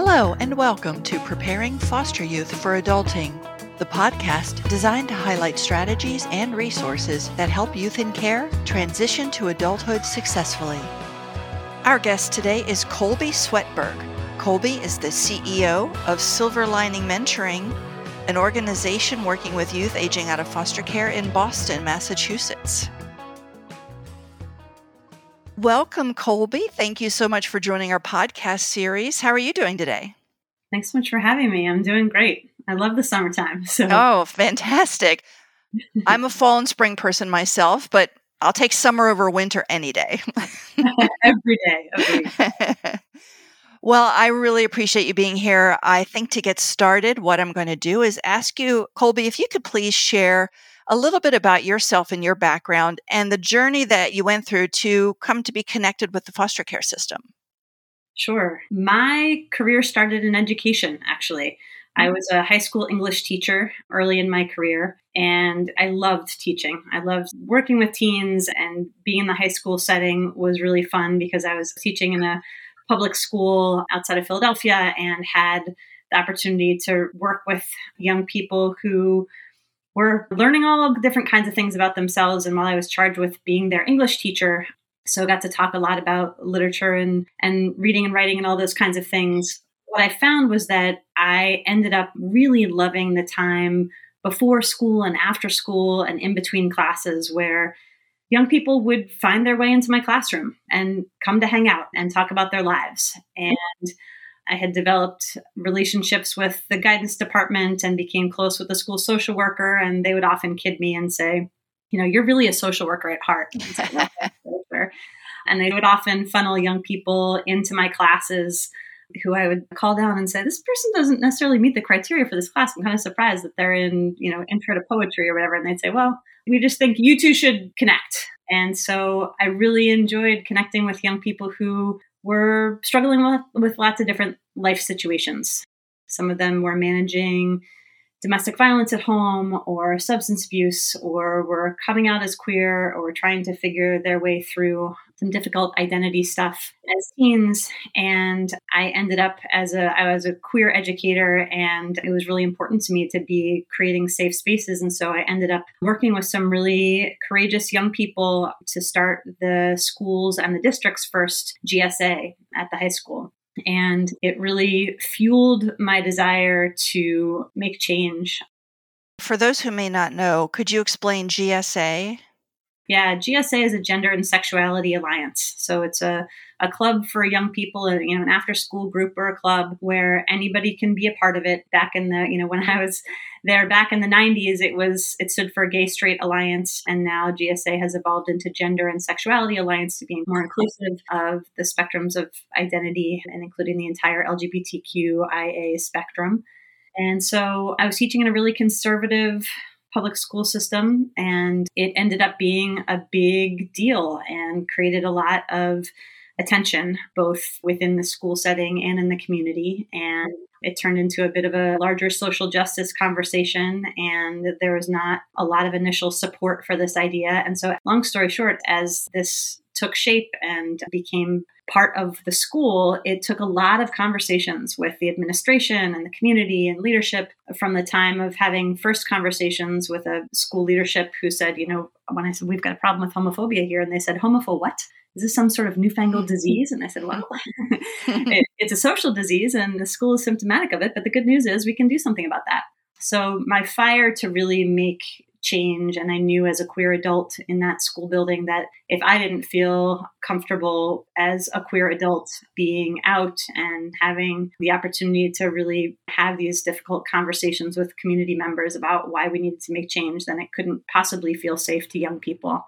Hello, and welcome to Preparing Foster Youth for Adulting, the podcast designed to highlight strategies and resources that help youth in care transition to adulthood successfully. Our guest today is Colby Swettberg. Colby is the CEO of Silver Lining Mentoring, an organization working with youth aging out of foster care in Boston, Massachusetts. Welcome, Colby. Thank you so much for joining our podcast series. How are you doing today? Thanks so much for having me. I'm doing great. I love the summertime. So Oh, fantastic. I'm a fall and spring person myself, but I'll take summer over winter any day. every day. Every well, I really appreciate you being here. I think to get started, what I'm going to do is ask you, Colby, if you could please share a little bit about yourself and your background and the journey that you went through to come to be connected with the foster care system. Sure. My career started in education, actually. I mm-hmm. was a high school English teacher early in my career, and I loved teaching. I loved working with teens, and being in the high school setting was really fun because I was teaching in a public school outside of Philadelphia and had the opportunity to work with young people who were learning all different kinds of things about themselves. And while I was charged with being their English teacher, so I got to talk a lot about literature and, and reading and writing and all those kinds of things. What I found was that I ended up really loving the time before school and after school and in between classes where young people would find their way into my classroom and come to hang out and talk about their lives. And I had developed relationships with the guidance department and became close with the school social worker. And they would often kid me and say, you know, you're really a social worker at heart. and they would often funnel young people into my classes who I would call down and say, this person doesn't necessarily meet the criteria for this class. I'm kind of surprised that they're in, you know, intro to poetry or whatever. And they'd say, well, we just think you two should connect. And so I really enjoyed connecting with young people who were struggling with, with lots of different life situations. Some of them were managing domestic violence at home or substance abuse or were coming out as queer or trying to figure their way through some difficult identity stuff as teens and i ended up as a i was a queer educator and it was really important to me to be creating safe spaces and so i ended up working with some really courageous young people to start the schools and the district's first gsa at the high school and it really fueled my desire to make change. For those who may not know, could you explain GSA? Yeah, GSA is a Gender and Sexuality Alliance. So it's a, a club for young people, you know, an after school group or a club where anybody can be a part of it. Back in the, you know, when I was there back in the 90s, it was, it stood for Gay Straight Alliance. And now GSA has evolved into Gender and Sexuality Alliance to be more inclusive of the spectrums of identity and including the entire LGBTQIA spectrum. And so I was teaching in a really conservative public school system, and it ended up being a big deal and created a lot of attention both within the school setting and in the community. And it turned into a bit of a larger social justice conversation, and there was not a lot of initial support for this idea. And so, long story short, as this took shape and became part of the school, it took a lot of conversations with the administration and the community and leadership from the time of having first conversations with a school leadership who said, you know, when I said, we've got a problem with homophobia here, and they said, homophobe what? Is this some sort of newfangled mm-hmm. disease? And I said, well, it, it's a social disease and the school is symptomatic of it. But the good news is we can do something about that. So my fire to really make change. And I knew as a queer adult in that school building that if I didn't feel comfortable as a queer adult being out and having the opportunity to really have these difficult conversations with community members about why we needed to make change, then it couldn't possibly feel safe to young people.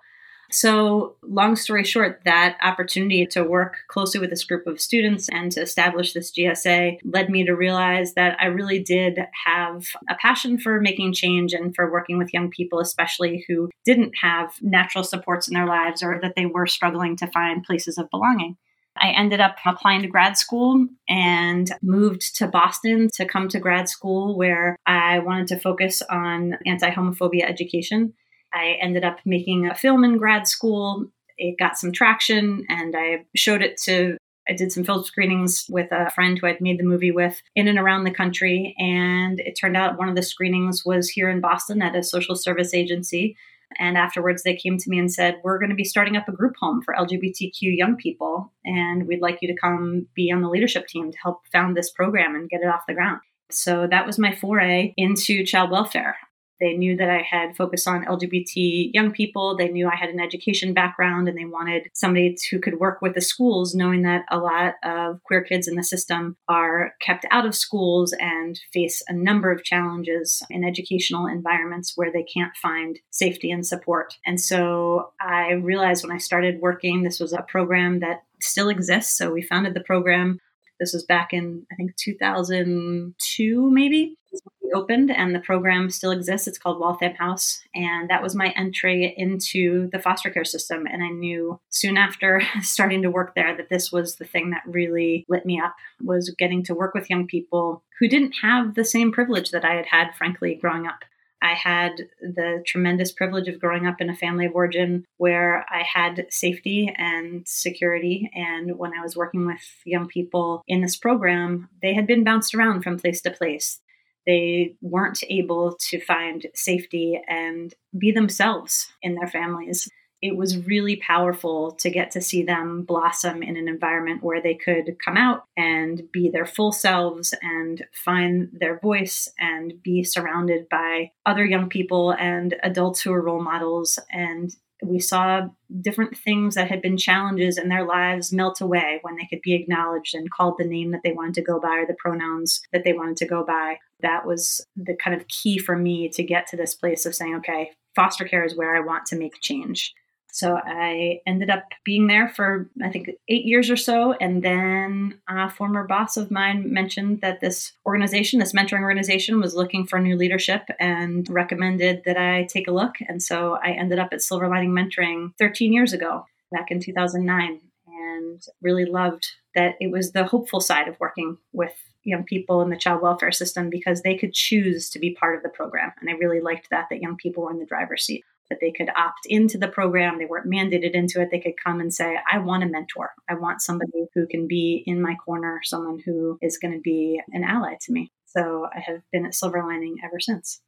So, long story short, that opportunity to work closely with this group of students and to establish this GSA led me to realize that I really did have a passion for making change and for working with young people, especially who didn't have natural supports in their lives or that they were struggling to find places of belonging. I ended up applying to grad school and moved to Boston to come to grad school where I wanted to focus on anti homophobia education. I ended up making a film in grad school. It got some traction and I showed it to I did some film screenings with a friend who I'd made the movie with in and around the country. And it turned out one of the screenings was here in Boston at a social service agency. And afterwards, they came to me and said, We're going to be starting up a group home for LGBTQ young people. And we'd like you to come be on the leadership team to help found this program and get it off the ground. So that was my foray into child welfare. They knew that I had focused on LGBT young people. They knew I had an education background and they wanted somebody who could work with the schools, knowing that a lot of queer kids in the system are kept out of schools and face a number of challenges in educational environments where they can't find safety and support. And so I realized when I started working, this was a program that still exists. So we founded the program this was back in, I think, 2002, maybe. We opened, and the program still exists. It's called Waltham House. And that was my entry into the foster care system. And I knew soon after starting to work there that this was the thing that really lit me up was getting to work with young people who didn't have the same privilege that I had had, frankly, growing up. I had the tremendous privilege of growing up in a family of origin where I had safety and security. And when I was working with young people in this program, they had been bounced around from place to place. They weren't able to find safety and be themselves in their families it was really powerful to get to see them blossom in an environment where they could come out and be their full selves and find their voice and be surrounded by other young people and adults who are role models. And we saw different things that had been challenges in their lives melt away when they could be acknowledged and called the name that they wanted to go by or the pronouns that they wanted to go by. That was the kind of key for me to get to this place of saying, okay, foster care is where I want to make change. So I ended up being there for, I think, eight years or so. And then a former boss of mine mentioned that this organization, this mentoring organization, was looking for new leadership and recommended that I take a look. And so I ended up at Silver Lining Mentoring 13 years ago, back in 2009, and really loved that it was the hopeful side of working with young people in the child welfare system because they could choose to be part of the program. And I really liked that, that young people were in the driver's seat that they could opt into the program. They weren't mandated into it. They could come and say, I want a mentor. I want somebody who can be in my corner, someone who is going to be an ally to me. So I have been at Silver Lining ever since.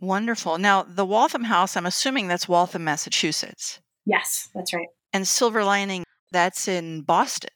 Wonderful. Now, the Waltham House, I'm assuming that's Waltham, Massachusetts. Yes, that's right. And Silver Lining, that's in Boston.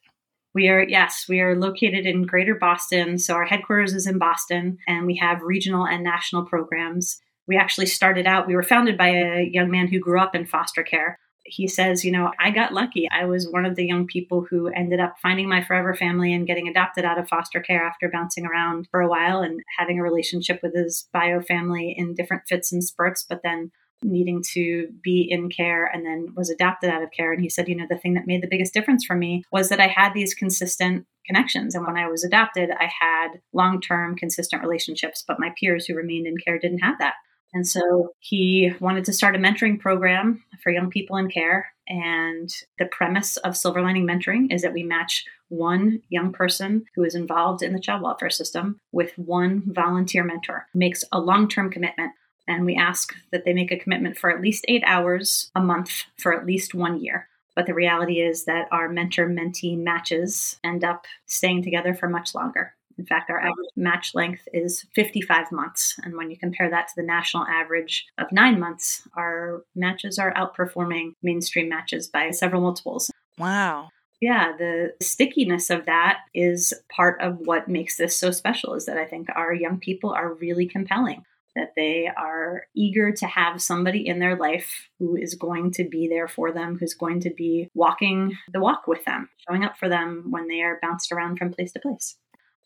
We are, yes, we are located in greater Boston. So our headquarters is in Boston, and we have regional and national programs we actually started out, we were founded by a young man who grew up in foster care. He says, You know, I got lucky. I was one of the young people who ended up finding my forever family and getting adopted out of foster care after bouncing around for a while and having a relationship with his bio family in different fits and spurts, but then needing to be in care and then was adopted out of care. And he said, you know, the thing that made the biggest difference for me was that I had these consistent connections. And when I was adopted, I had long term, consistent relationships, but my peers who remained in care didn't have that. And so he wanted to start a mentoring program for young people in care. And the premise of Silver Lining Mentoring is that we match one young person who is involved in the child welfare system with one volunteer mentor, makes a long term commitment. And we ask that they make a commitment for at least eight hours a month for at least one year. But the reality is that our mentor mentee matches end up staying together for much longer. In fact, our average match length is 55 months. And when you compare that to the national average of nine months, our matches are outperforming mainstream matches by several multiples. Wow. Yeah, the stickiness of that is part of what makes this so special is that I think our young people are really compelling that they are eager to have somebody in their life who is going to be there for them, who's going to be walking the walk with them, showing up for them when they are bounced around from place to place.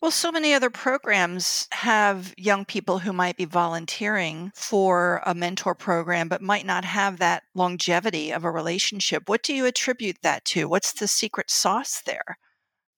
Well, so many other programs have young people who might be volunteering for a mentor program, but might not have that longevity of a relationship. What do you attribute that to? What's the secret sauce there?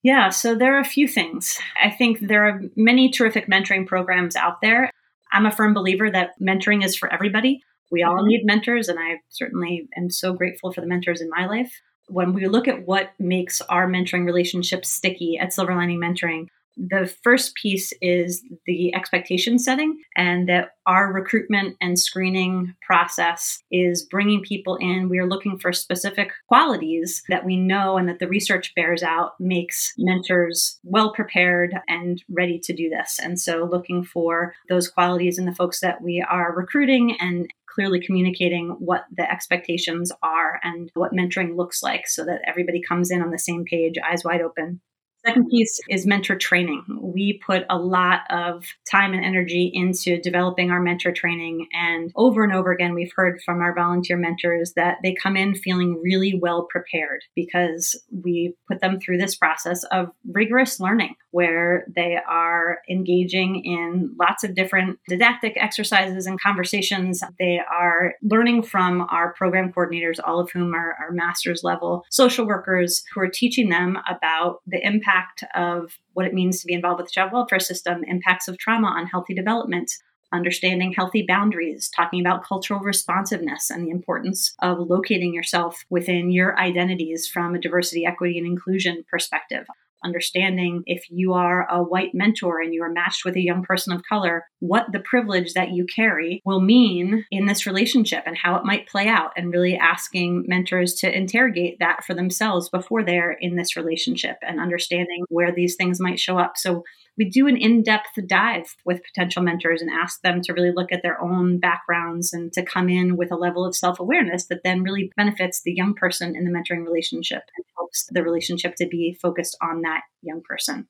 Yeah, so there are a few things. I think there are many terrific mentoring programs out there. I'm a firm believer that mentoring is for everybody. We all mm-hmm. need mentors, and I certainly am so grateful for the mentors in my life. When we look at what makes our mentoring relationships sticky at Silver Lining Mentoring, The first piece is the expectation setting, and that our recruitment and screening process is bringing people in. We are looking for specific qualities that we know and that the research bears out makes mentors well prepared and ready to do this. And so, looking for those qualities in the folks that we are recruiting and clearly communicating what the expectations are and what mentoring looks like so that everybody comes in on the same page, eyes wide open. Second piece is mentor training. We put a lot of time and energy into developing our mentor training. And over and over again, we've heard from our volunteer mentors that they come in feeling really well prepared because we put them through this process of rigorous learning where they are engaging in lots of different didactic exercises and conversations. They are learning from our program coordinators, all of whom are, are master's level social workers who are teaching them about the impact of what it means to be involved with the child welfare system, impacts of trauma on healthy development, understanding healthy boundaries, talking about cultural responsiveness and the importance of locating yourself within your identities from a diversity, equity, and inclusion perspective understanding if you are a white mentor and you are matched with a young person of color, what the privilege that you carry will mean in this relationship and how it might play out, and really asking mentors to interrogate that for themselves before they're in this relationship and understanding where these things might show up. So we do an in-depth dive with potential mentors and ask them to really look at their own backgrounds and to come in with a level of self-awareness that then really benefits the young person in the mentoring relationship and helps the relationship to be focused on that young person.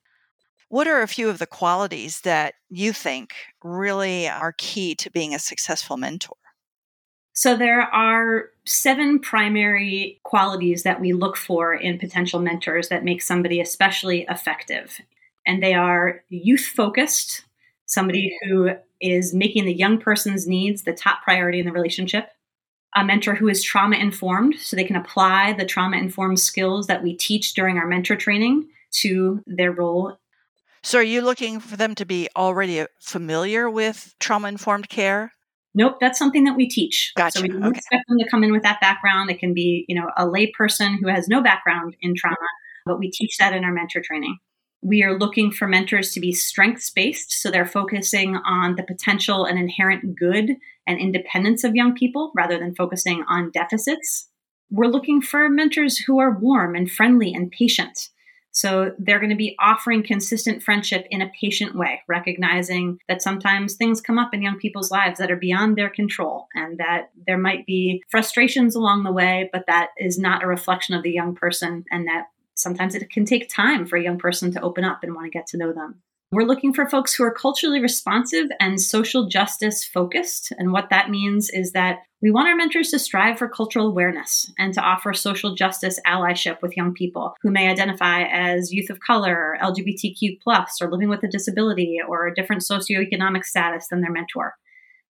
What are a few of the qualities that you think really are key to being a successful mentor? So, there are seven primary qualities that we look for in potential mentors that make somebody especially effective and they are youth focused, somebody who is making the young person's needs the top priority in the relationship, a mentor who is trauma informed, so they can apply the trauma informed skills that we teach during our mentor training to their role. So, are you looking for them to be already familiar with trauma informed care? Nope, that's something that we teach. Gotcha. So we don't okay. expect them to come in with that background. It can be, you know, a lay person who has no background in trauma, but we teach that in our mentor training. We are looking for mentors to be strengths based, so they're focusing on the potential and inherent good and independence of young people rather than focusing on deficits. We're looking for mentors who are warm and friendly and patient. So they're going to be offering consistent friendship in a patient way, recognizing that sometimes things come up in young people's lives that are beyond their control and that there might be frustrations along the way, but that is not a reflection of the young person and that sometimes it can take time for a young person to open up and want to get to know them. We're looking for folks who are culturally responsive and social justice focused. And what that means is that we want our mentors to strive for cultural awareness and to offer social justice allyship with young people who may identify as youth of color, LGBTQ, or living with a disability or a different socioeconomic status than their mentor.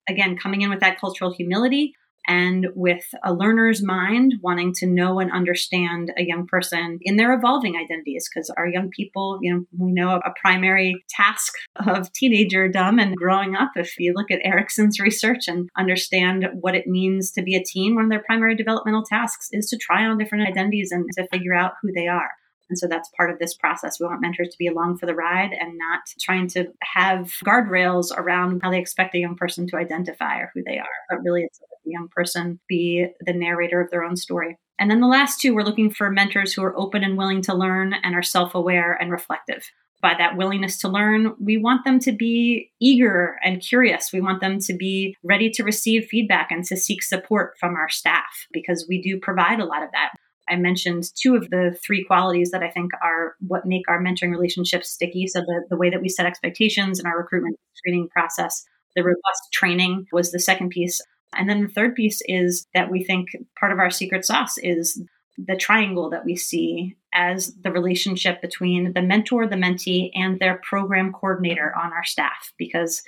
Again, coming in with that cultural humility, and with a learner's mind wanting to know and understand a young person in their evolving identities because our young people you know we know a primary task of teenagerdom and growing up if you look at erikson's research and understand what it means to be a teen one of their primary developmental tasks is to try on different identities and to figure out who they are and so that's part of this process. We want mentors to be along for the ride and not trying to have guardrails around how they expect a young person to identify or who they are, but really it's young person be the narrator of their own story. And then the last two, we're looking for mentors who are open and willing to learn and are self aware and reflective by that willingness to learn, we want them to be eager and curious. We want them to be ready to receive feedback and to seek support from our staff because we do provide a lot of that. I mentioned two of the three qualities that I think are what make our mentoring relationships sticky. So, the, the way that we set expectations in our recruitment screening process, the robust training was the second piece. And then the third piece is that we think part of our secret sauce is the triangle that we see as the relationship between the mentor, the mentee, and their program coordinator on our staff. Because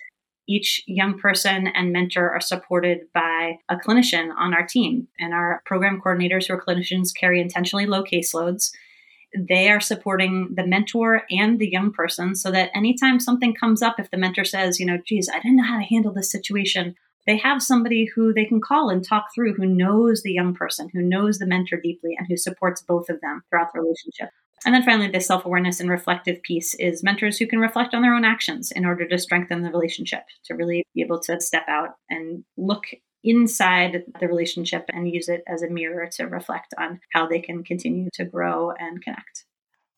each young person and mentor are supported by a clinician on our team. And our program coordinators, who are clinicians, carry intentionally low caseloads. They are supporting the mentor and the young person so that anytime something comes up, if the mentor says, you know, geez, I didn't know how to handle this situation, they have somebody who they can call and talk through who knows the young person, who knows the mentor deeply, and who supports both of them throughout the relationship. And then finally, the self awareness and reflective piece is mentors who can reflect on their own actions in order to strengthen the relationship, to really be able to step out and look inside the relationship and use it as a mirror to reflect on how they can continue to grow and connect.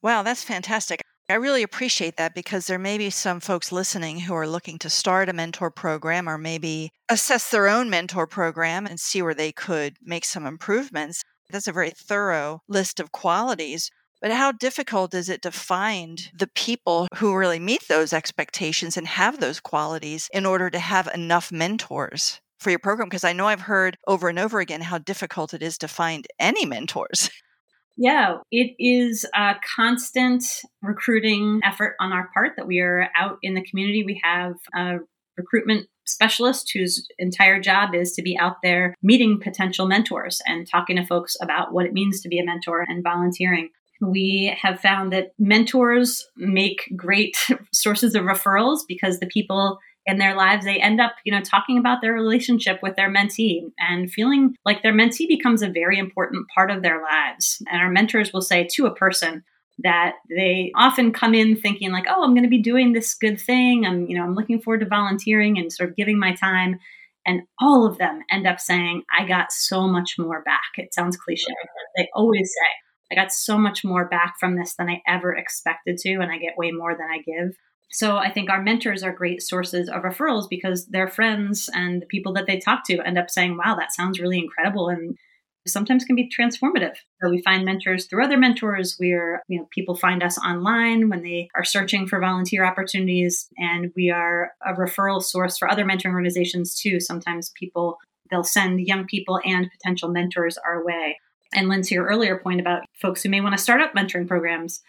Wow, that's fantastic. I really appreciate that because there may be some folks listening who are looking to start a mentor program or maybe assess their own mentor program and see where they could make some improvements. That's a very thorough list of qualities. But how difficult is it to find the people who really meet those expectations and have those qualities in order to have enough mentors for your program? Because I know I've heard over and over again how difficult it is to find any mentors. Yeah, it is a constant recruiting effort on our part that we are out in the community. We have a recruitment specialist whose entire job is to be out there meeting potential mentors and talking to folks about what it means to be a mentor and volunteering. We have found that mentors make great sources of referrals because the people in their lives, they end up, you know, talking about their relationship with their mentee and feeling like their mentee becomes a very important part of their lives. And our mentors will say to a person, that they often come in thinking like oh i'm going to be doing this good thing. I'm you know i'm looking forward to volunteering and sort of giving my time. And all of them end up saying i got so much more back. It sounds cliche but they always say i got so much more back from this than i ever expected to and i get way more than i give so I think our mentors are great sources of referrals because their friends and the people that they talk to end up saying, wow, that sounds really incredible and sometimes can be transformative. So we find mentors through other mentors. We're, you know, people find us online when they are searching for volunteer opportunities and we are a referral source for other mentoring organizations too. Sometimes people they'll send young people and potential mentors our way. And Lindsay, your earlier point about folks who may want to start up mentoring programs,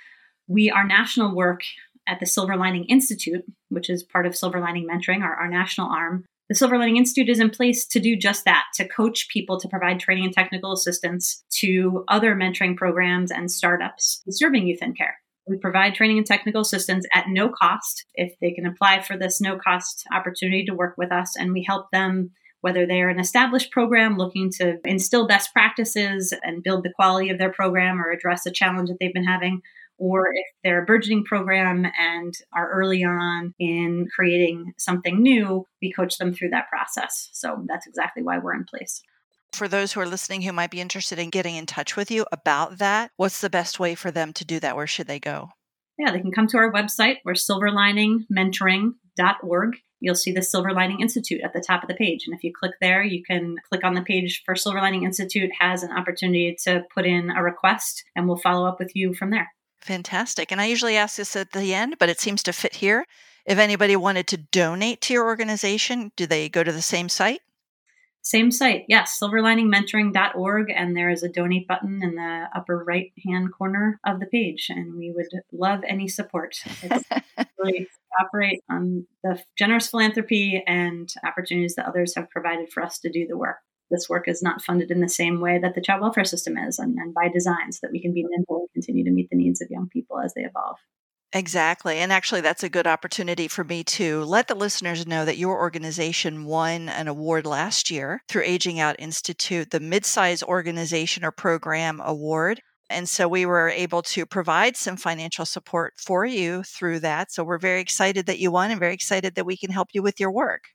we our national work at the Silver Lining Institute, which is part of Silver Lining Mentoring, our, our national arm. The Silver Lining Institute is in place to do just that, to coach people to provide training and technical assistance to other mentoring programs and startups serving youth in care. We provide training and technical assistance at no cost if they can apply for this no cost opportunity to work with us, and we help them whether they're an established program looking to instill best practices and build the quality of their program or address a challenge that they've been having, or if they're a burgeoning program and are early on in creating something new, we coach them through that process. So that's exactly why we're in place. For those who are listening who might be interested in getting in touch with you about that, what's the best way for them to do that? Where should they go? Yeah, they can come to our website. We're silverliningmentoring.org. You'll see the Silver Lining Institute at the top of the page. And if you click there, you can click on the page for Silver Lining Institute has an opportunity to put in a request and we'll follow up with you from there. Fantastic. And I usually ask this at the end, but it seems to fit here. If anybody wanted to donate to your organization, do they go to the same site? Same site, yes, silverliningmentoring.org. And there is a donate button in the upper right hand corner of the page. And we would love any support. It's really operate on the generous philanthropy and opportunities that others have provided for us to do the work this work is not funded in the same way that the child welfare system is, and, and by design, so that we can be nimble and continue to meet the needs of young people as they evolve. Exactly. And actually, that's a good opportunity for me to let the listeners know that your organization won an award last year through Aging Out Institute, the Midsize Organization or Program Award. And so we were able to provide some financial support for you through that. So we're very excited that you won and very excited that we can help you with your work.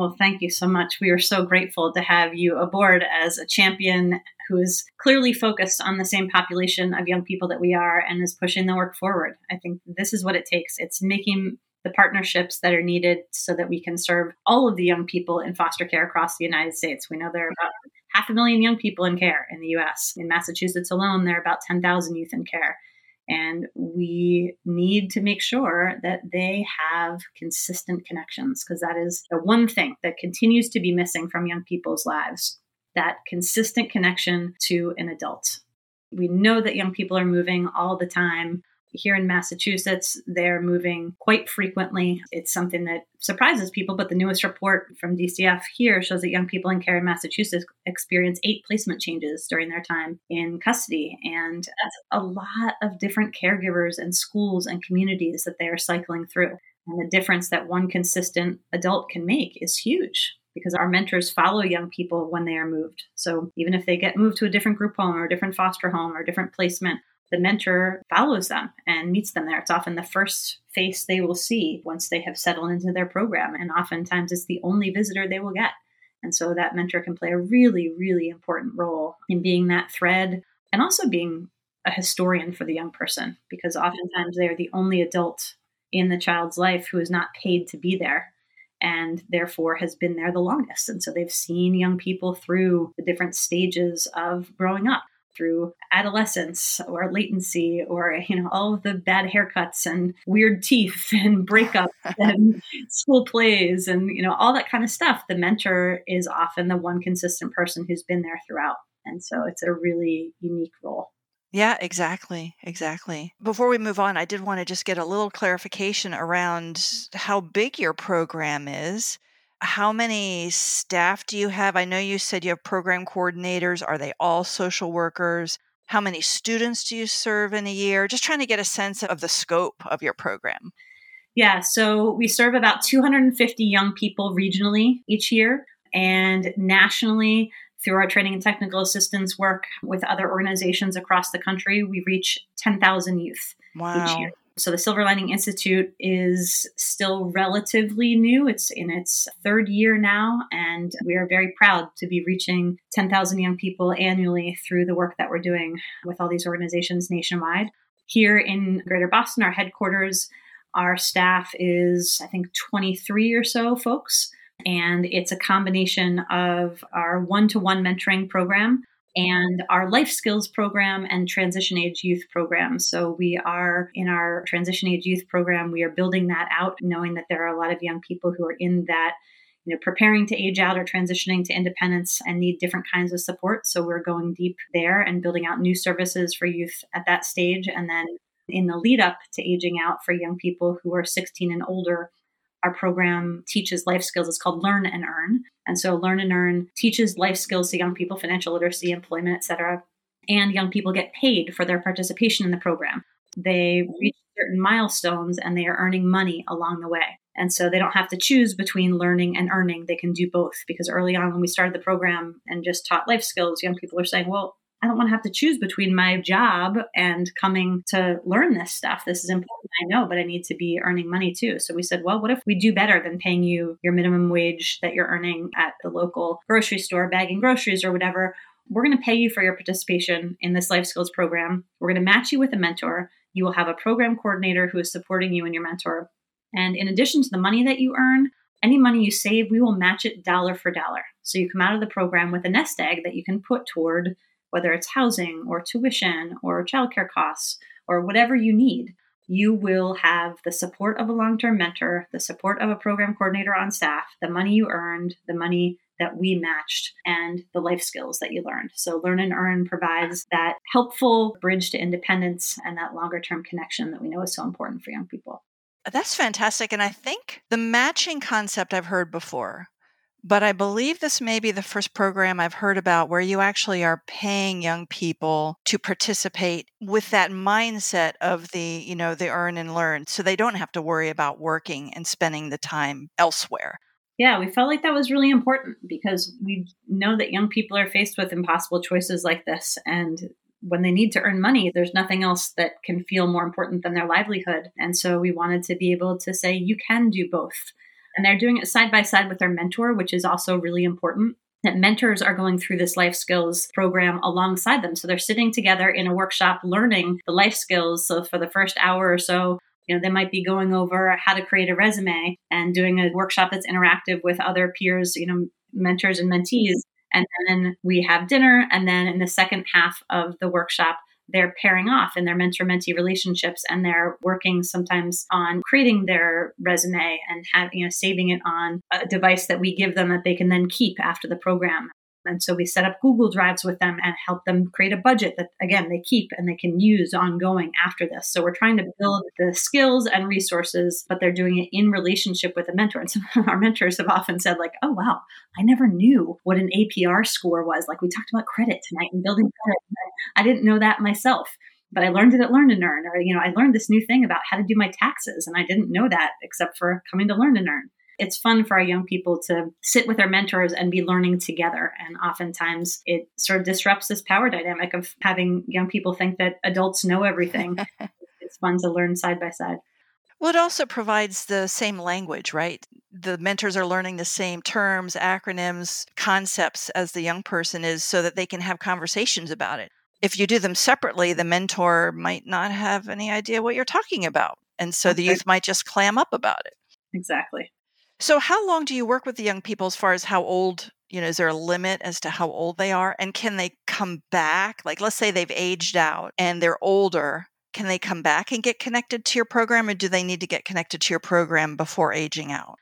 Well, thank you so much. We are so grateful to have you aboard as a champion who is clearly focused on the same population of young people that we are and is pushing the work forward. I think this is what it takes. It's making the partnerships that are needed so that we can serve all of the young people in foster care across the United States. We know there are about half a million young people in care in the US. In Massachusetts alone, there are about 10,000 youth in care. And we need to make sure that they have consistent connections because that is the one thing that continues to be missing from young people's lives that consistent connection to an adult. We know that young people are moving all the time here in Massachusetts, they're moving quite frequently. It's something that surprises people, but the newest report from DCF here shows that young people in care in Massachusetts experience eight placement changes during their time in custody. And that's a lot of different caregivers and schools and communities that they are cycling through. And the difference that one consistent adult can make is huge because our mentors follow young people when they are moved. So even if they get moved to a different group home or a different foster home or a different placement, the mentor follows them and meets them there. It's often the first face they will see once they have settled into their program. And oftentimes it's the only visitor they will get. And so that mentor can play a really, really important role in being that thread and also being a historian for the young person because oftentimes they are the only adult in the child's life who is not paid to be there and therefore has been there the longest. And so they've seen young people through the different stages of growing up through adolescence or latency or you know all of the bad haircuts and weird teeth and breakups and school plays and you know all that kind of stuff the mentor is often the one consistent person who's been there throughout and so it's a really unique role yeah, exactly. Exactly. Before we move on, I did want to just get a little clarification around how big your program is. How many staff do you have? I know you said you have program coordinators. Are they all social workers? How many students do you serve in a year? Just trying to get a sense of the scope of your program. Yeah, so we serve about 250 young people regionally each year. And nationally, through our training and technical assistance work with other organizations across the country, we reach 10,000 youth wow. each year. So the Silver Lining Institute is still relatively new. It's in its third year now, and we are very proud to be reaching 10,000 young people annually through the work that we're doing with all these organizations nationwide. Here in Greater Boston, our headquarters, our staff is, I think, 23 or so folks. And it's a combination of our one to one mentoring program and our life skills program and transition age youth program. So we are in our transition age youth program, we are building that out, knowing that there are a lot of young people who are in that you know preparing to age out or transitioning to independence and need different kinds of support so we're going deep there and building out new services for youth at that stage and then in the lead up to aging out for young people who are 16 and older our program teaches life skills. It's called Learn and Earn. And so Learn and Earn teaches life skills to young people, financial literacy, employment, etc. And young people get paid for their participation in the program. They reach certain milestones and they are earning money along the way. And so they don't have to choose between learning and earning. They can do both because early on, when we started the program and just taught life skills, young people are saying, well, I don't want to have to choose between my job and coming to learn this stuff. This is important, I know, but I need to be earning money too. So we said, well, what if we do better than paying you your minimum wage that you're earning at the local grocery store, bagging groceries or whatever? We're going to pay you for your participation in this life skills program. We're going to match you with a mentor. You will have a program coordinator who is supporting you and your mentor. And in addition to the money that you earn, any money you save, we will match it dollar for dollar. So you come out of the program with a nest egg that you can put toward whether it's housing or tuition or childcare costs or whatever you need, you will have the support of a long term mentor, the support of a program coordinator on staff, the money you earned, the money that we matched, and the life skills that you learned. So, Learn and Earn provides that helpful bridge to independence and that longer term connection that we know is so important for young people. That's fantastic. And I think the matching concept I've heard before but I believe this may be the first program I've heard about where you actually are paying young people to participate with that mindset of the, you know, the earn and learn. So they don't have to worry about working and spending the time elsewhere. Yeah, we felt like that was really important because we know that young people are faced with impossible choices like this. And when they need to earn money, there's nothing else that can feel more important than their livelihood. And so we wanted to be able to say, you can do both and they're doing it side by side with their mentor, which is also really important. That mentors are going through this life skills program alongside them. So they're sitting together in a workshop learning the life skills. So for the first hour or so, you know, they might be going over how to create a resume and doing a workshop that's interactive with other peers, you know, mentors and mentees. And then we have dinner. And then in the second half of the workshop, they're pairing off in their mentor mentee relationships and they're working sometimes on creating their resume and having you know saving it on a device that we give them that they can then keep after the program and so we set up Google Drives with them and help them create a budget that, again, they keep and they can use ongoing after this. So we're trying to build the skills and resources, but they're doing it in relationship with a mentor. And some of our mentors have often said, like, oh, wow, I never knew what an APR score was. Like we talked about credit tonight and building credit. I didn't know that myself but I learned it at Learn and Earn, or you know, I learned this new thing about how to do my taxes, and I didn't know that except for coming to Learn and Earn. It's fun for our young people to sit with their mentors and be learning together. And oftentimes it sort of disrupts this power dynamic of having young people think that adults know everything. it's fun to learn side by side. Well, it also provides the same language, right? The mentors are learning the same terms, acronyms, concepts as the young person is so that they can have conversations about it. If you do them separately, the mentor might not have any idea what you're talking about. And so the youth might just clam up about it. Exactly. So, how long do you work with the young people as far as how old? You know, is there a limit as to how old they are? And can they come back? Like, let's say they've aged out and they're older. Can they come back and get connected to your program, or do they need to get connected to your program before aging out?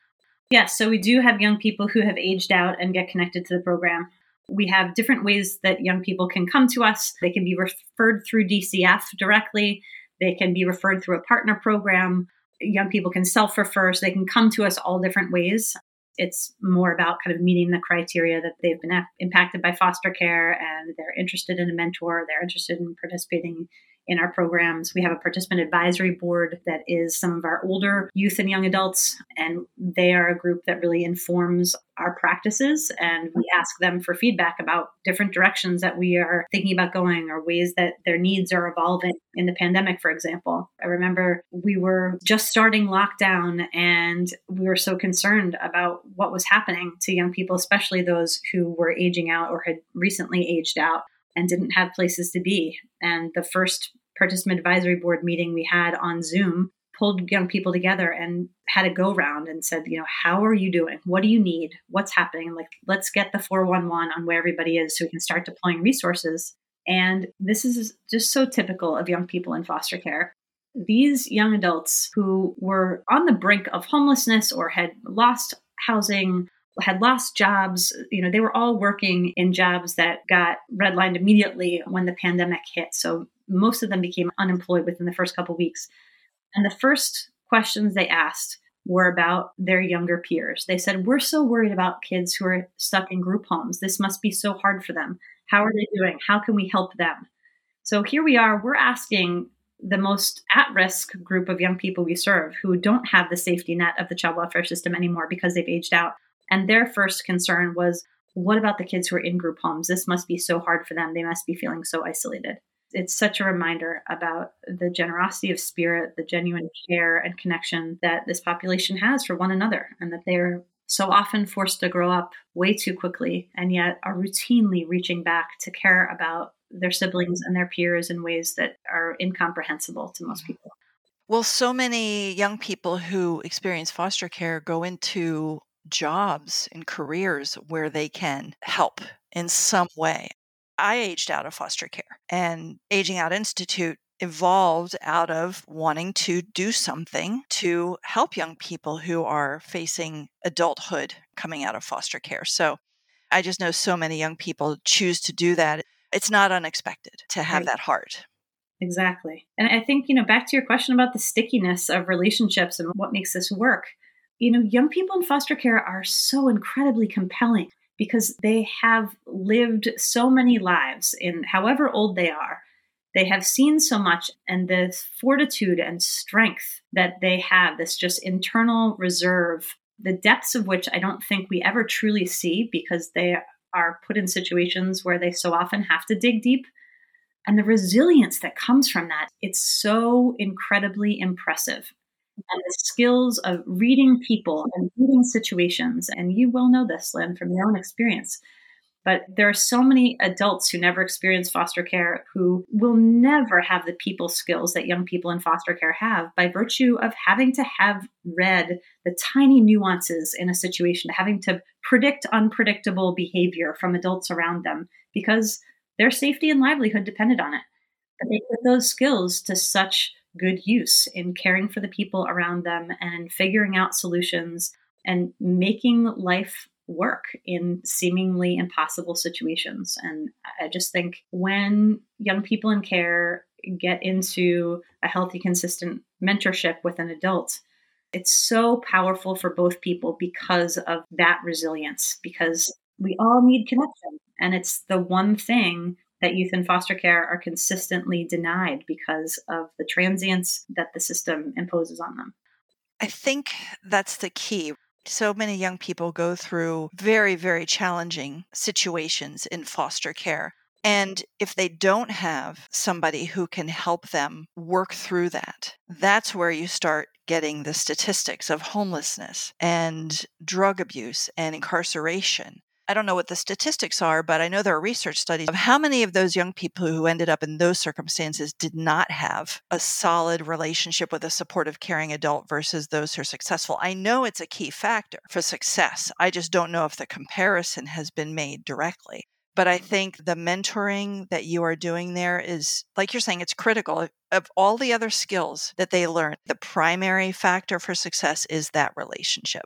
Yes. So, we do have young people who have aged out and get connected to the program. We have different ways that young people can come to us. They can be referred through DCF directly, they can be referred through a partner program young people can self refer, so they can come to us all different ways. It's more about kind of meeting the criteria that they've been impacted by foster care and they're interested in a mentor, they're interested in participating in our programs. We have a participant advisory board that is some of our older youth and young adults, and they are a group that really informs our practices. And we ask them for feedback about different directions that we are thinking about going or ways that their needs are evolving in the pandemic, for example. I remember we were just starting lockdown and we were so concerned about what was happening to young people, especially those who were aging out or had recently aged out and didn't have places to be. And the first participant advisory board meeting we had on Zoom pulled young people together and had a go round and said, you know, how are you doing? What do you need? What's happening? Like, let's get the 411 on where everybody is so we can start deploying resources. And this is just so typical of young people in foster care. These young adults who were on the brink of homelessness or had lost housing had lost jobs. You know, they were all working in jobs that got redlined immediately when the pandemic hit. So most of them became unemployed within the first couple weeks. And the first questions they asked were about their younger peers. They said, We're so worried about kids who are stuck in group homes. This must be so hard for them. How are they doing? How can we help them? So here we are, we're asking the most at risk group of young people we serve who don't have the safety net of the child welfare system anymore because they've aged out. And their first concern was, what about the kids who are in group homes? This must be so hard for them. They must be feeling so isolated. It's such a reminder about the generosity of spirit, the genuine care and connection that this population has for one another, and that they're so often forced to grow up way too quickly and yet are routinely reaching back to care about their siblings and their peers in ways that are incomprehensible to most people. Well, so many young people who experience foster care go into jobs and careers where they can help in some way. I aged out of foster care, and Aging Out Institute evolved out of wanting to do something to help young people who are facing adulthood coming out of foster care. So I just know so many young people choose to do that. It's not unexpected to have right. that heart. Exactly. And I think, you know, back to your question about the stickiness of relationships and what makes this work you know, young people in foster care are so incredibly compelling because they have lived so many lives in however old they are. They have seen so much, and the fortitude and strength that they have, this just internal reserve, the depths of which I don't think we ever truly see because they are put in situations where they so often have to dig deep. And the resilience that comes from that, it's so incredibly impressive and the skills of reading people and reading situations. And you will know this, Lynn, from your own experience. But there are so many adults who never experience foster care who will never have the people skills that young people in foster care have by virtue of having to have read the tiny nuances in a situation, having to predict unpredictable behavior from adults around them because their safety and livelihood depended on it. But they put those skills to such good use in caring for the people around them and figuring out solutions and making life work in seemingly impossible situations. And I just think when young people in care get into a healthy, consistent mentorship with an adult, it's so powerful for both people because of that resilience, because we all need connection. And it's the one thing that youth in foster care are consistently denied because of the transience that the system imposes on them. I think that's the key So many young people go through very, very challenging situations in foster care. And if they don't have somebody who can help them work through that, that's where you start getting the statistics of homelessness and drug abuse and incarceration. I don't know what the statistics are, but I know there are research studies of how many of those young people who ended up in those circumstances did not have a solid relationship with a supportive, caring adult versus those who are successful. I know it's a key factor for success. I just don't know if the comparison has been made directly. But I mm-hmm. think the mentoring that you are doing there is, like you're saying, it's critical. Of all the other skills that they learn, the primary factor for success is that relationship.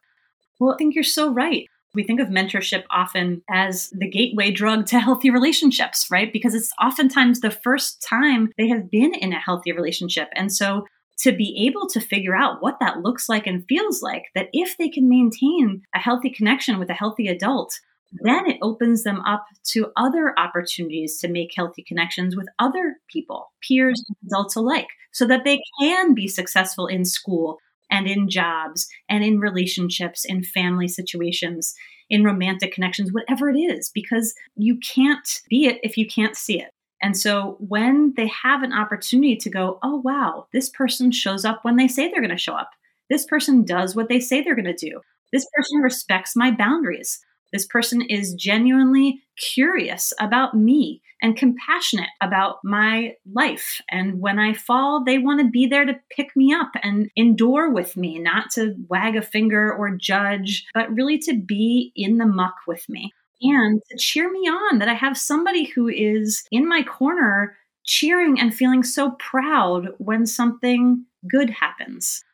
Well, I think you're so right. We think of mentorship often as the gateway drug to healthy relationships, right? Because it's oftentimes the first time they have been in a healthy relationship. And so to be able to figure out what that looks like and feels like, that if they can maintain a healthy connection with a healthy adult, then it opens them up to other opportunities to make healthy connections with other people, peers, adults alike, so that they can be successful in school and in jobs and in relationships, in family situations, in romantic connections, whatever it is, because you can't be it if you can't see it. And so when they have an opportunity to go, oh, wow, this person shows up when they say they're going to show up. This person does what they say they're going to do. This person respects my boundaries. This person is genuinely curious about me and compassionate about my life. And when I fall, they want to be there to pick me up and endure with me, not to wag a finger or judge, but really to be in the muck with me and to cheer me on that I have somebody who is in my corner cheering and feeling so proud when something good happens.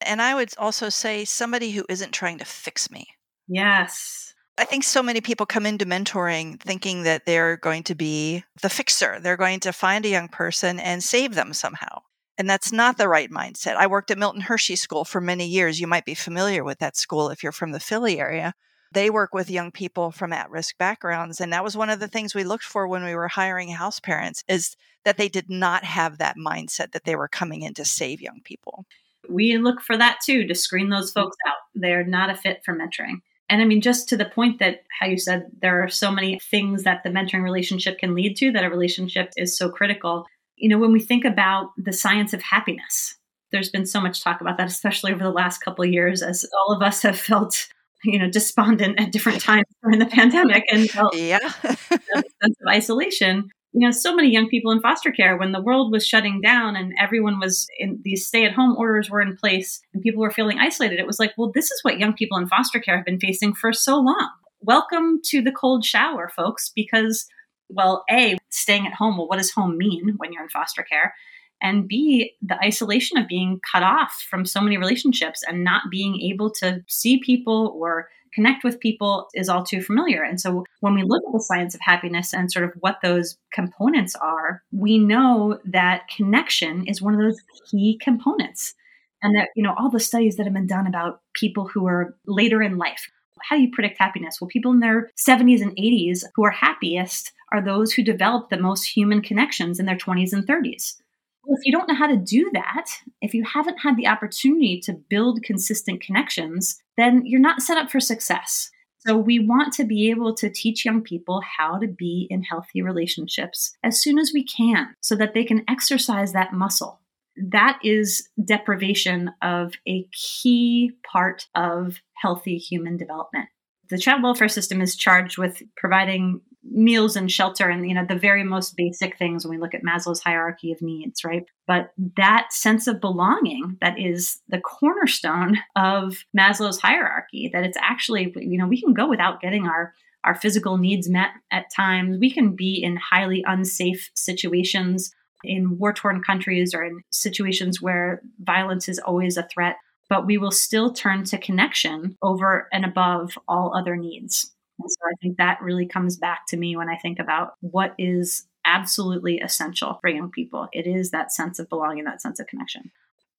And I would also say somebody who isn't trying to fix me. Yes. I think so many people come into mentoring thinking that they're going to be the fixer. They're going to find a young person and save them somehow. And that's not the right mindset. I worked at Milton Hershey School for many years. You might be familiar with that school if you're from the Philly area. They work with young people from at-risk backgrounds and that was one of the things we looked for when we were hiring house parents is that they did not have that mindset that they were coming in to save young people. We look for that too to screen those mm. folks out. They're not a fit for mentoring. And I mean, just to the point that how you said there are so many things that the mentoring relationship can lead to, that a relationship is so critical. You know, when we think about the science of happiness, there's been so much talk about that, especially over the last couple of years, as all of us have felt, you know, despondent at different times during the pandemic and felt yeah. sense of isolation you know, so many young people in foster care when the world was shutting down and everyone was in these stay at home orders were in place and people were feeling isolated. It was like, well, this is what young people in foster care have been facing for so long. Welcome to the cold shower, folks, because, well, A, staying at home, well, what does home mean when you're in foster care? And B, the isolation of being cut off from so many relationships and not being able to see people or connect with people is all too familiar. And so when we look at the science of happiness and sort of what those components are, we know that connection is one of those key components. And that, you know, all the studies that have been done about people who are later in life, how do you predict happiness? Well, people in their 70s and 80s who are happiest are those who develop the most human connections in their 20s and 30s. If you don't know how to do that, if you haven't had the opportunity to build consistent connections, then you're not set up for success. So, we want to be able to teach young people how to be in healthy relationships as soon as we can so that they can exercise that muscle. That is deprivation of a key part of healthy human development. The child welfare system is charged with providing meals and shelter and you know the very most basic things when we look at Maslow's hierarchy of needs, right? But that sense of belonging that is the cornerstone of Maslow's hierarchy that it's actually you know we can go without getting our our physical needs met at times. We can be in highly unsafe situations in war torn countries or in situations where violence is always a threat, but we will still turn to connection over and above all other needs. And so I think that really comes back to me when I think about what is absolutely essential for young people. It is that sense of belonging, that sense of connection.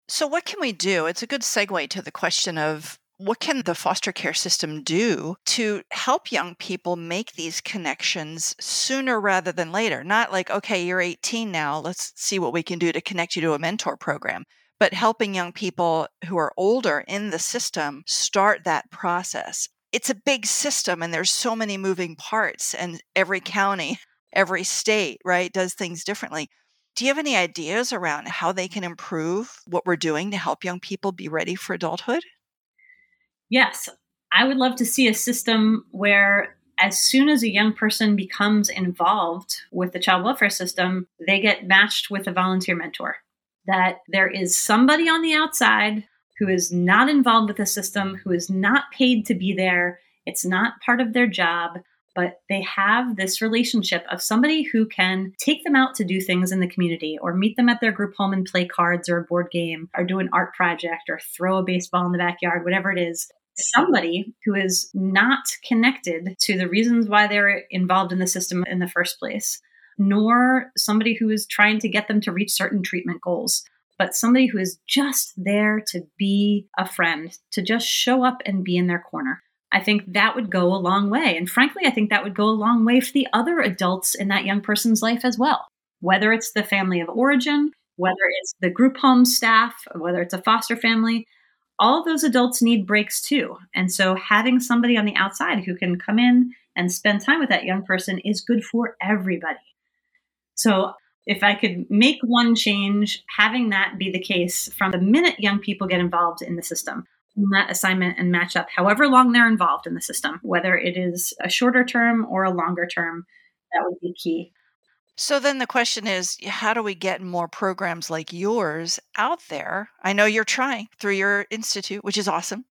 So, what can we do? It's a good segue to the question of what can the foster care system do to help young people make these connections sooner rather than later? Not like, okay, you're 18 now, let's see what we can do to connect you to a mentor program. but helping young people who are older in the system start that process. It's a big system and there's so many moving parts, and every county, every state, right, does things differently. Do you have any ideas around how they can improve what we're doing to help young people be ready for adulthood? Yes. I would love to see a system where as soon as a young person becomes involved with the child welfare system, they get matched with a volunteer mentor. That there is somebody on the outside who is not involved with the system, who is not paid to be there. It's not part of their job, but they have this relationship of somebody who can take them out to do things in the community or meet them at their group home and play cards or a board game or do an art project or throw a baseball in the backyard, whatever it is somebody who is not connected to the reasons why they're involved in the system in the first place, nor somebody who is trying to get them to reach certain treatment goals, but somebody who is just there to be a friend, to just show up and be in their corner. I think that would go a long way. And frankly, I think that would go a long way for the other adults in that young person's life as well. Whether it's the family of origin, whether it's the group home staff, whether it's a foster family, all those adults need breaks too. And so having somebody on the outside who can come in and spend time with that young person is good for everybody. So if I could make one change, having that be the case from the minute young people get involved in the system, in that assignment and match up, however long they're involved in the system, whether it is a shorter term or a longer term, that would be key. So then the question is how do we get more programs like yours out there? I know you're trying through your institute, which is awesome.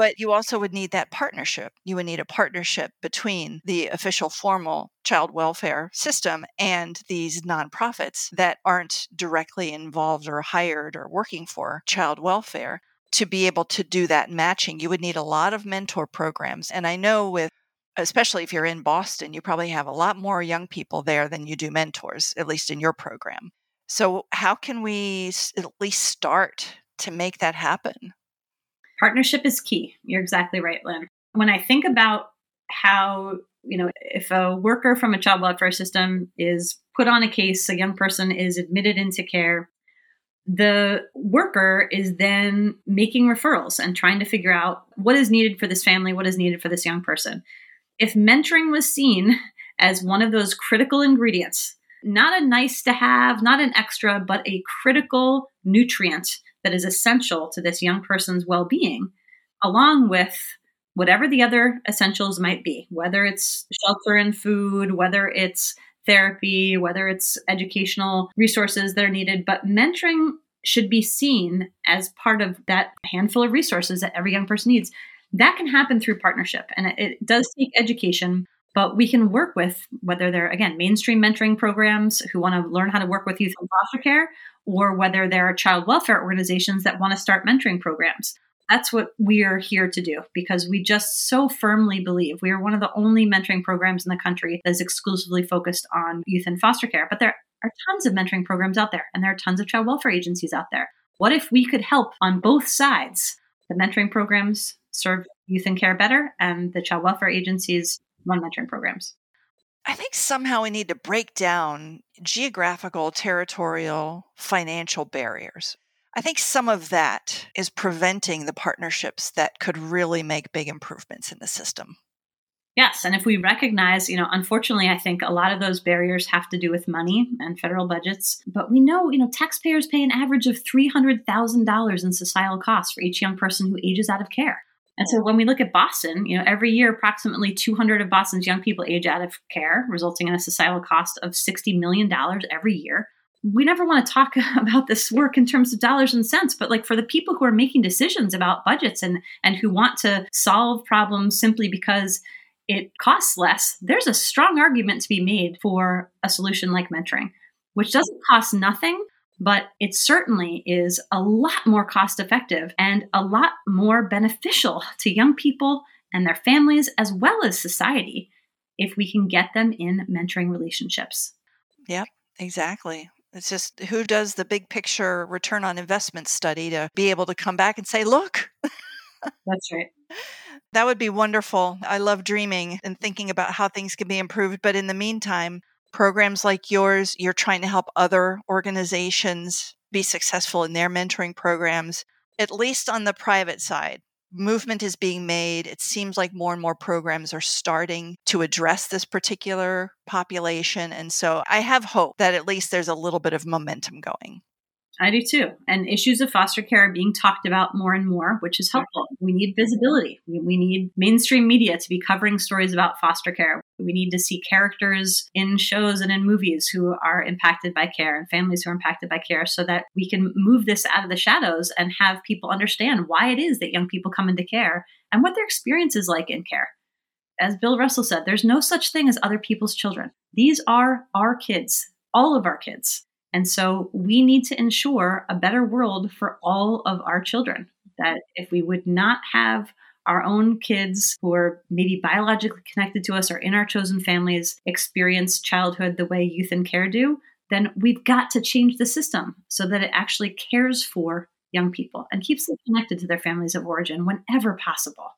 But you also would need that partnership. You would need a partnership between the official formal child welfare system and these nonprofits that aren't directly involved or hired or working for child welfare to be able to do that matching. You would need a lot of mentor programs. And I know with especially if you're in Boston, you probably have a lot more young people there than you do mentors, at least in your program. So, how can we at least start to make that happen? Partnership is key. You're exactly right, Lynn. When I think about how, you know, if a worker from a child welfare system is put on a case, a young person is admitted into care, the worker is then making referrals and trying to figure out what is needed for this family, what is needed for this young person if mentoring was seen as one of those critical ingredients, not a nice to have, not an extra, but a critical nutrient that is essential to this young person's well being, along with whatever the other essentials might be, whether it's shelter and food, whether it's therapy, whether it's educational resources that are needed. But mentoring should be seen as part of that handful of resources that every young person needs. That can happen through partnership, and it, does take education. But we can work with whether they're again mainstream mentoring programs who want to learn how to work with youth in foster care, or whether there are child welfare organizations that want to start mentoring programs. That's what we are here to do because we just so firmly believe we are one of the only mentoring programs in the country that is exclusively focused on youth in foster care. But there are tons of mentoring programs out there, and there are tons of child welfare agencies out there. What if we could help on both sides? The mentoring programs serve youth in care better, and the child welfare agencies run mentoring programs. I think somehow we need to break down geographical, territorial, financial barriers. I think some of that is preventing the partnerships that could really make big improvements in the system. Yes, and if we recognize, you know, unfortunately, I think a lot of those barriers have to do with money and federal budgets. But we know, you know, taxpayers pay an average of $300,000 in societal costs for each young person who ages out of care. And so when we look at Boston, you know, every year approximately 200 of Boston's young people age out of care, resulting in a societal cost of $60 million every year. We never want to talk about this work in terms of dollars and cents, but like for the people who are making decisions about budgets and and who want to solve problems simply because it costs less, there's a strong argument to be made for a solution like mentoring, which doesn't cost nothing, but it certainly is a lot more cost effective and a lot more beneficial to young people and their families as well as society if we can get them in mentoring relationships. Yep, exactly. It's just who does the big picture return on investment study to be able to come back and say, look. That's right. That would be wonderful. I love dreaming and thinking about how things can be improved. But in the meantime, programs like yours, you're trying to help other organizations be successful in their mentoring programs, at least on the private side. Movement is being made. It seems like more and more programs are starting to address this particular population. And so I have hope that at least there's a little bit of momentum going. I do too. And issues of foster care are being talked about more and more, which is helpful. We need visibility. We, we, need mainstream media to be covering stories about foster care. We need to see characters in shows and in movies who are impacted by care and families who are impacted by care so that we can move this out of the shadows and have people understand why it is that young people come into care and what their experience is like in care. As Bill Russell said, there's no such thing as other people's children. These are our kids, all of our kids. And so we need to ensure a better world for all of our children. That if we would not have our own kids who are maybe biologically connected to us or in our chosen families experience childhood the way youth and care do, then we've got to change the system so that it actually cares for young people and keeps them connected to their families of origin whenever possible.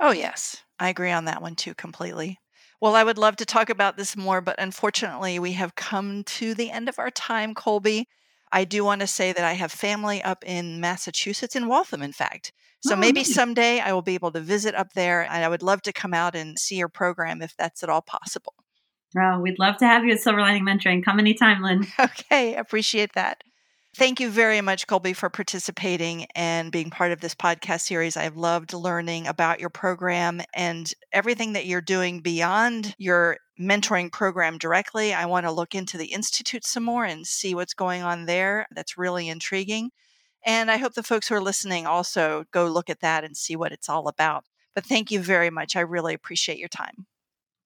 Oh, yes. I agree on that one too, completely. Well, I would love to talk about this more, but unfortunately, we have come to the end of our time, Colby. I do want to say that I have family up in Massachusetts, in Waltham, in fact. So oh, maybe nice. someday I will be able to visit up there, and I would love to come out and see your program if that's at all possible. Oh, we'd love to have you at Silver Lining Mentoring. Come anytime, Lynn. Okay, appreciate that. Thank you very much, Colby, for participating and being part of this podcast series. I've loved learning about your program and everything that you're doing beyond your mentoring program directly. I want to look into the Institute some more and see what's going on there. That's really intriguing. And I hope the folks who are listening also go look at that and see what it's all about. But thank you very much. I really appreciate your time.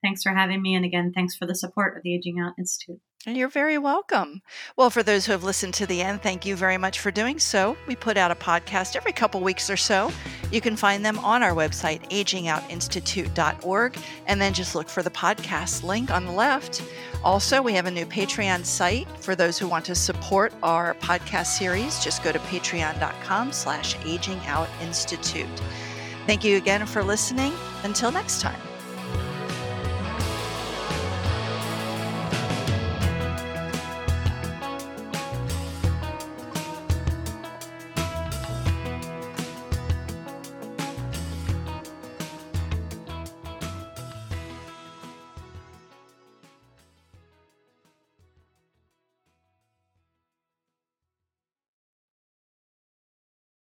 Thanks for having me. And again, thanks for the support of the Aging Out Institute. And you're very welcome. Well, for those who have listened to the end, thank you very much for doing so. We put out a podcast every couple weeks or so. You can find them on our website, agingoutinstitute.org, and then just look for the podcast link on the left. Also, we have a new Patreon site for those who want to support our podcast series. Just go to patreon.com slash agingoutinstitute. Thank you again for listening. Until next time.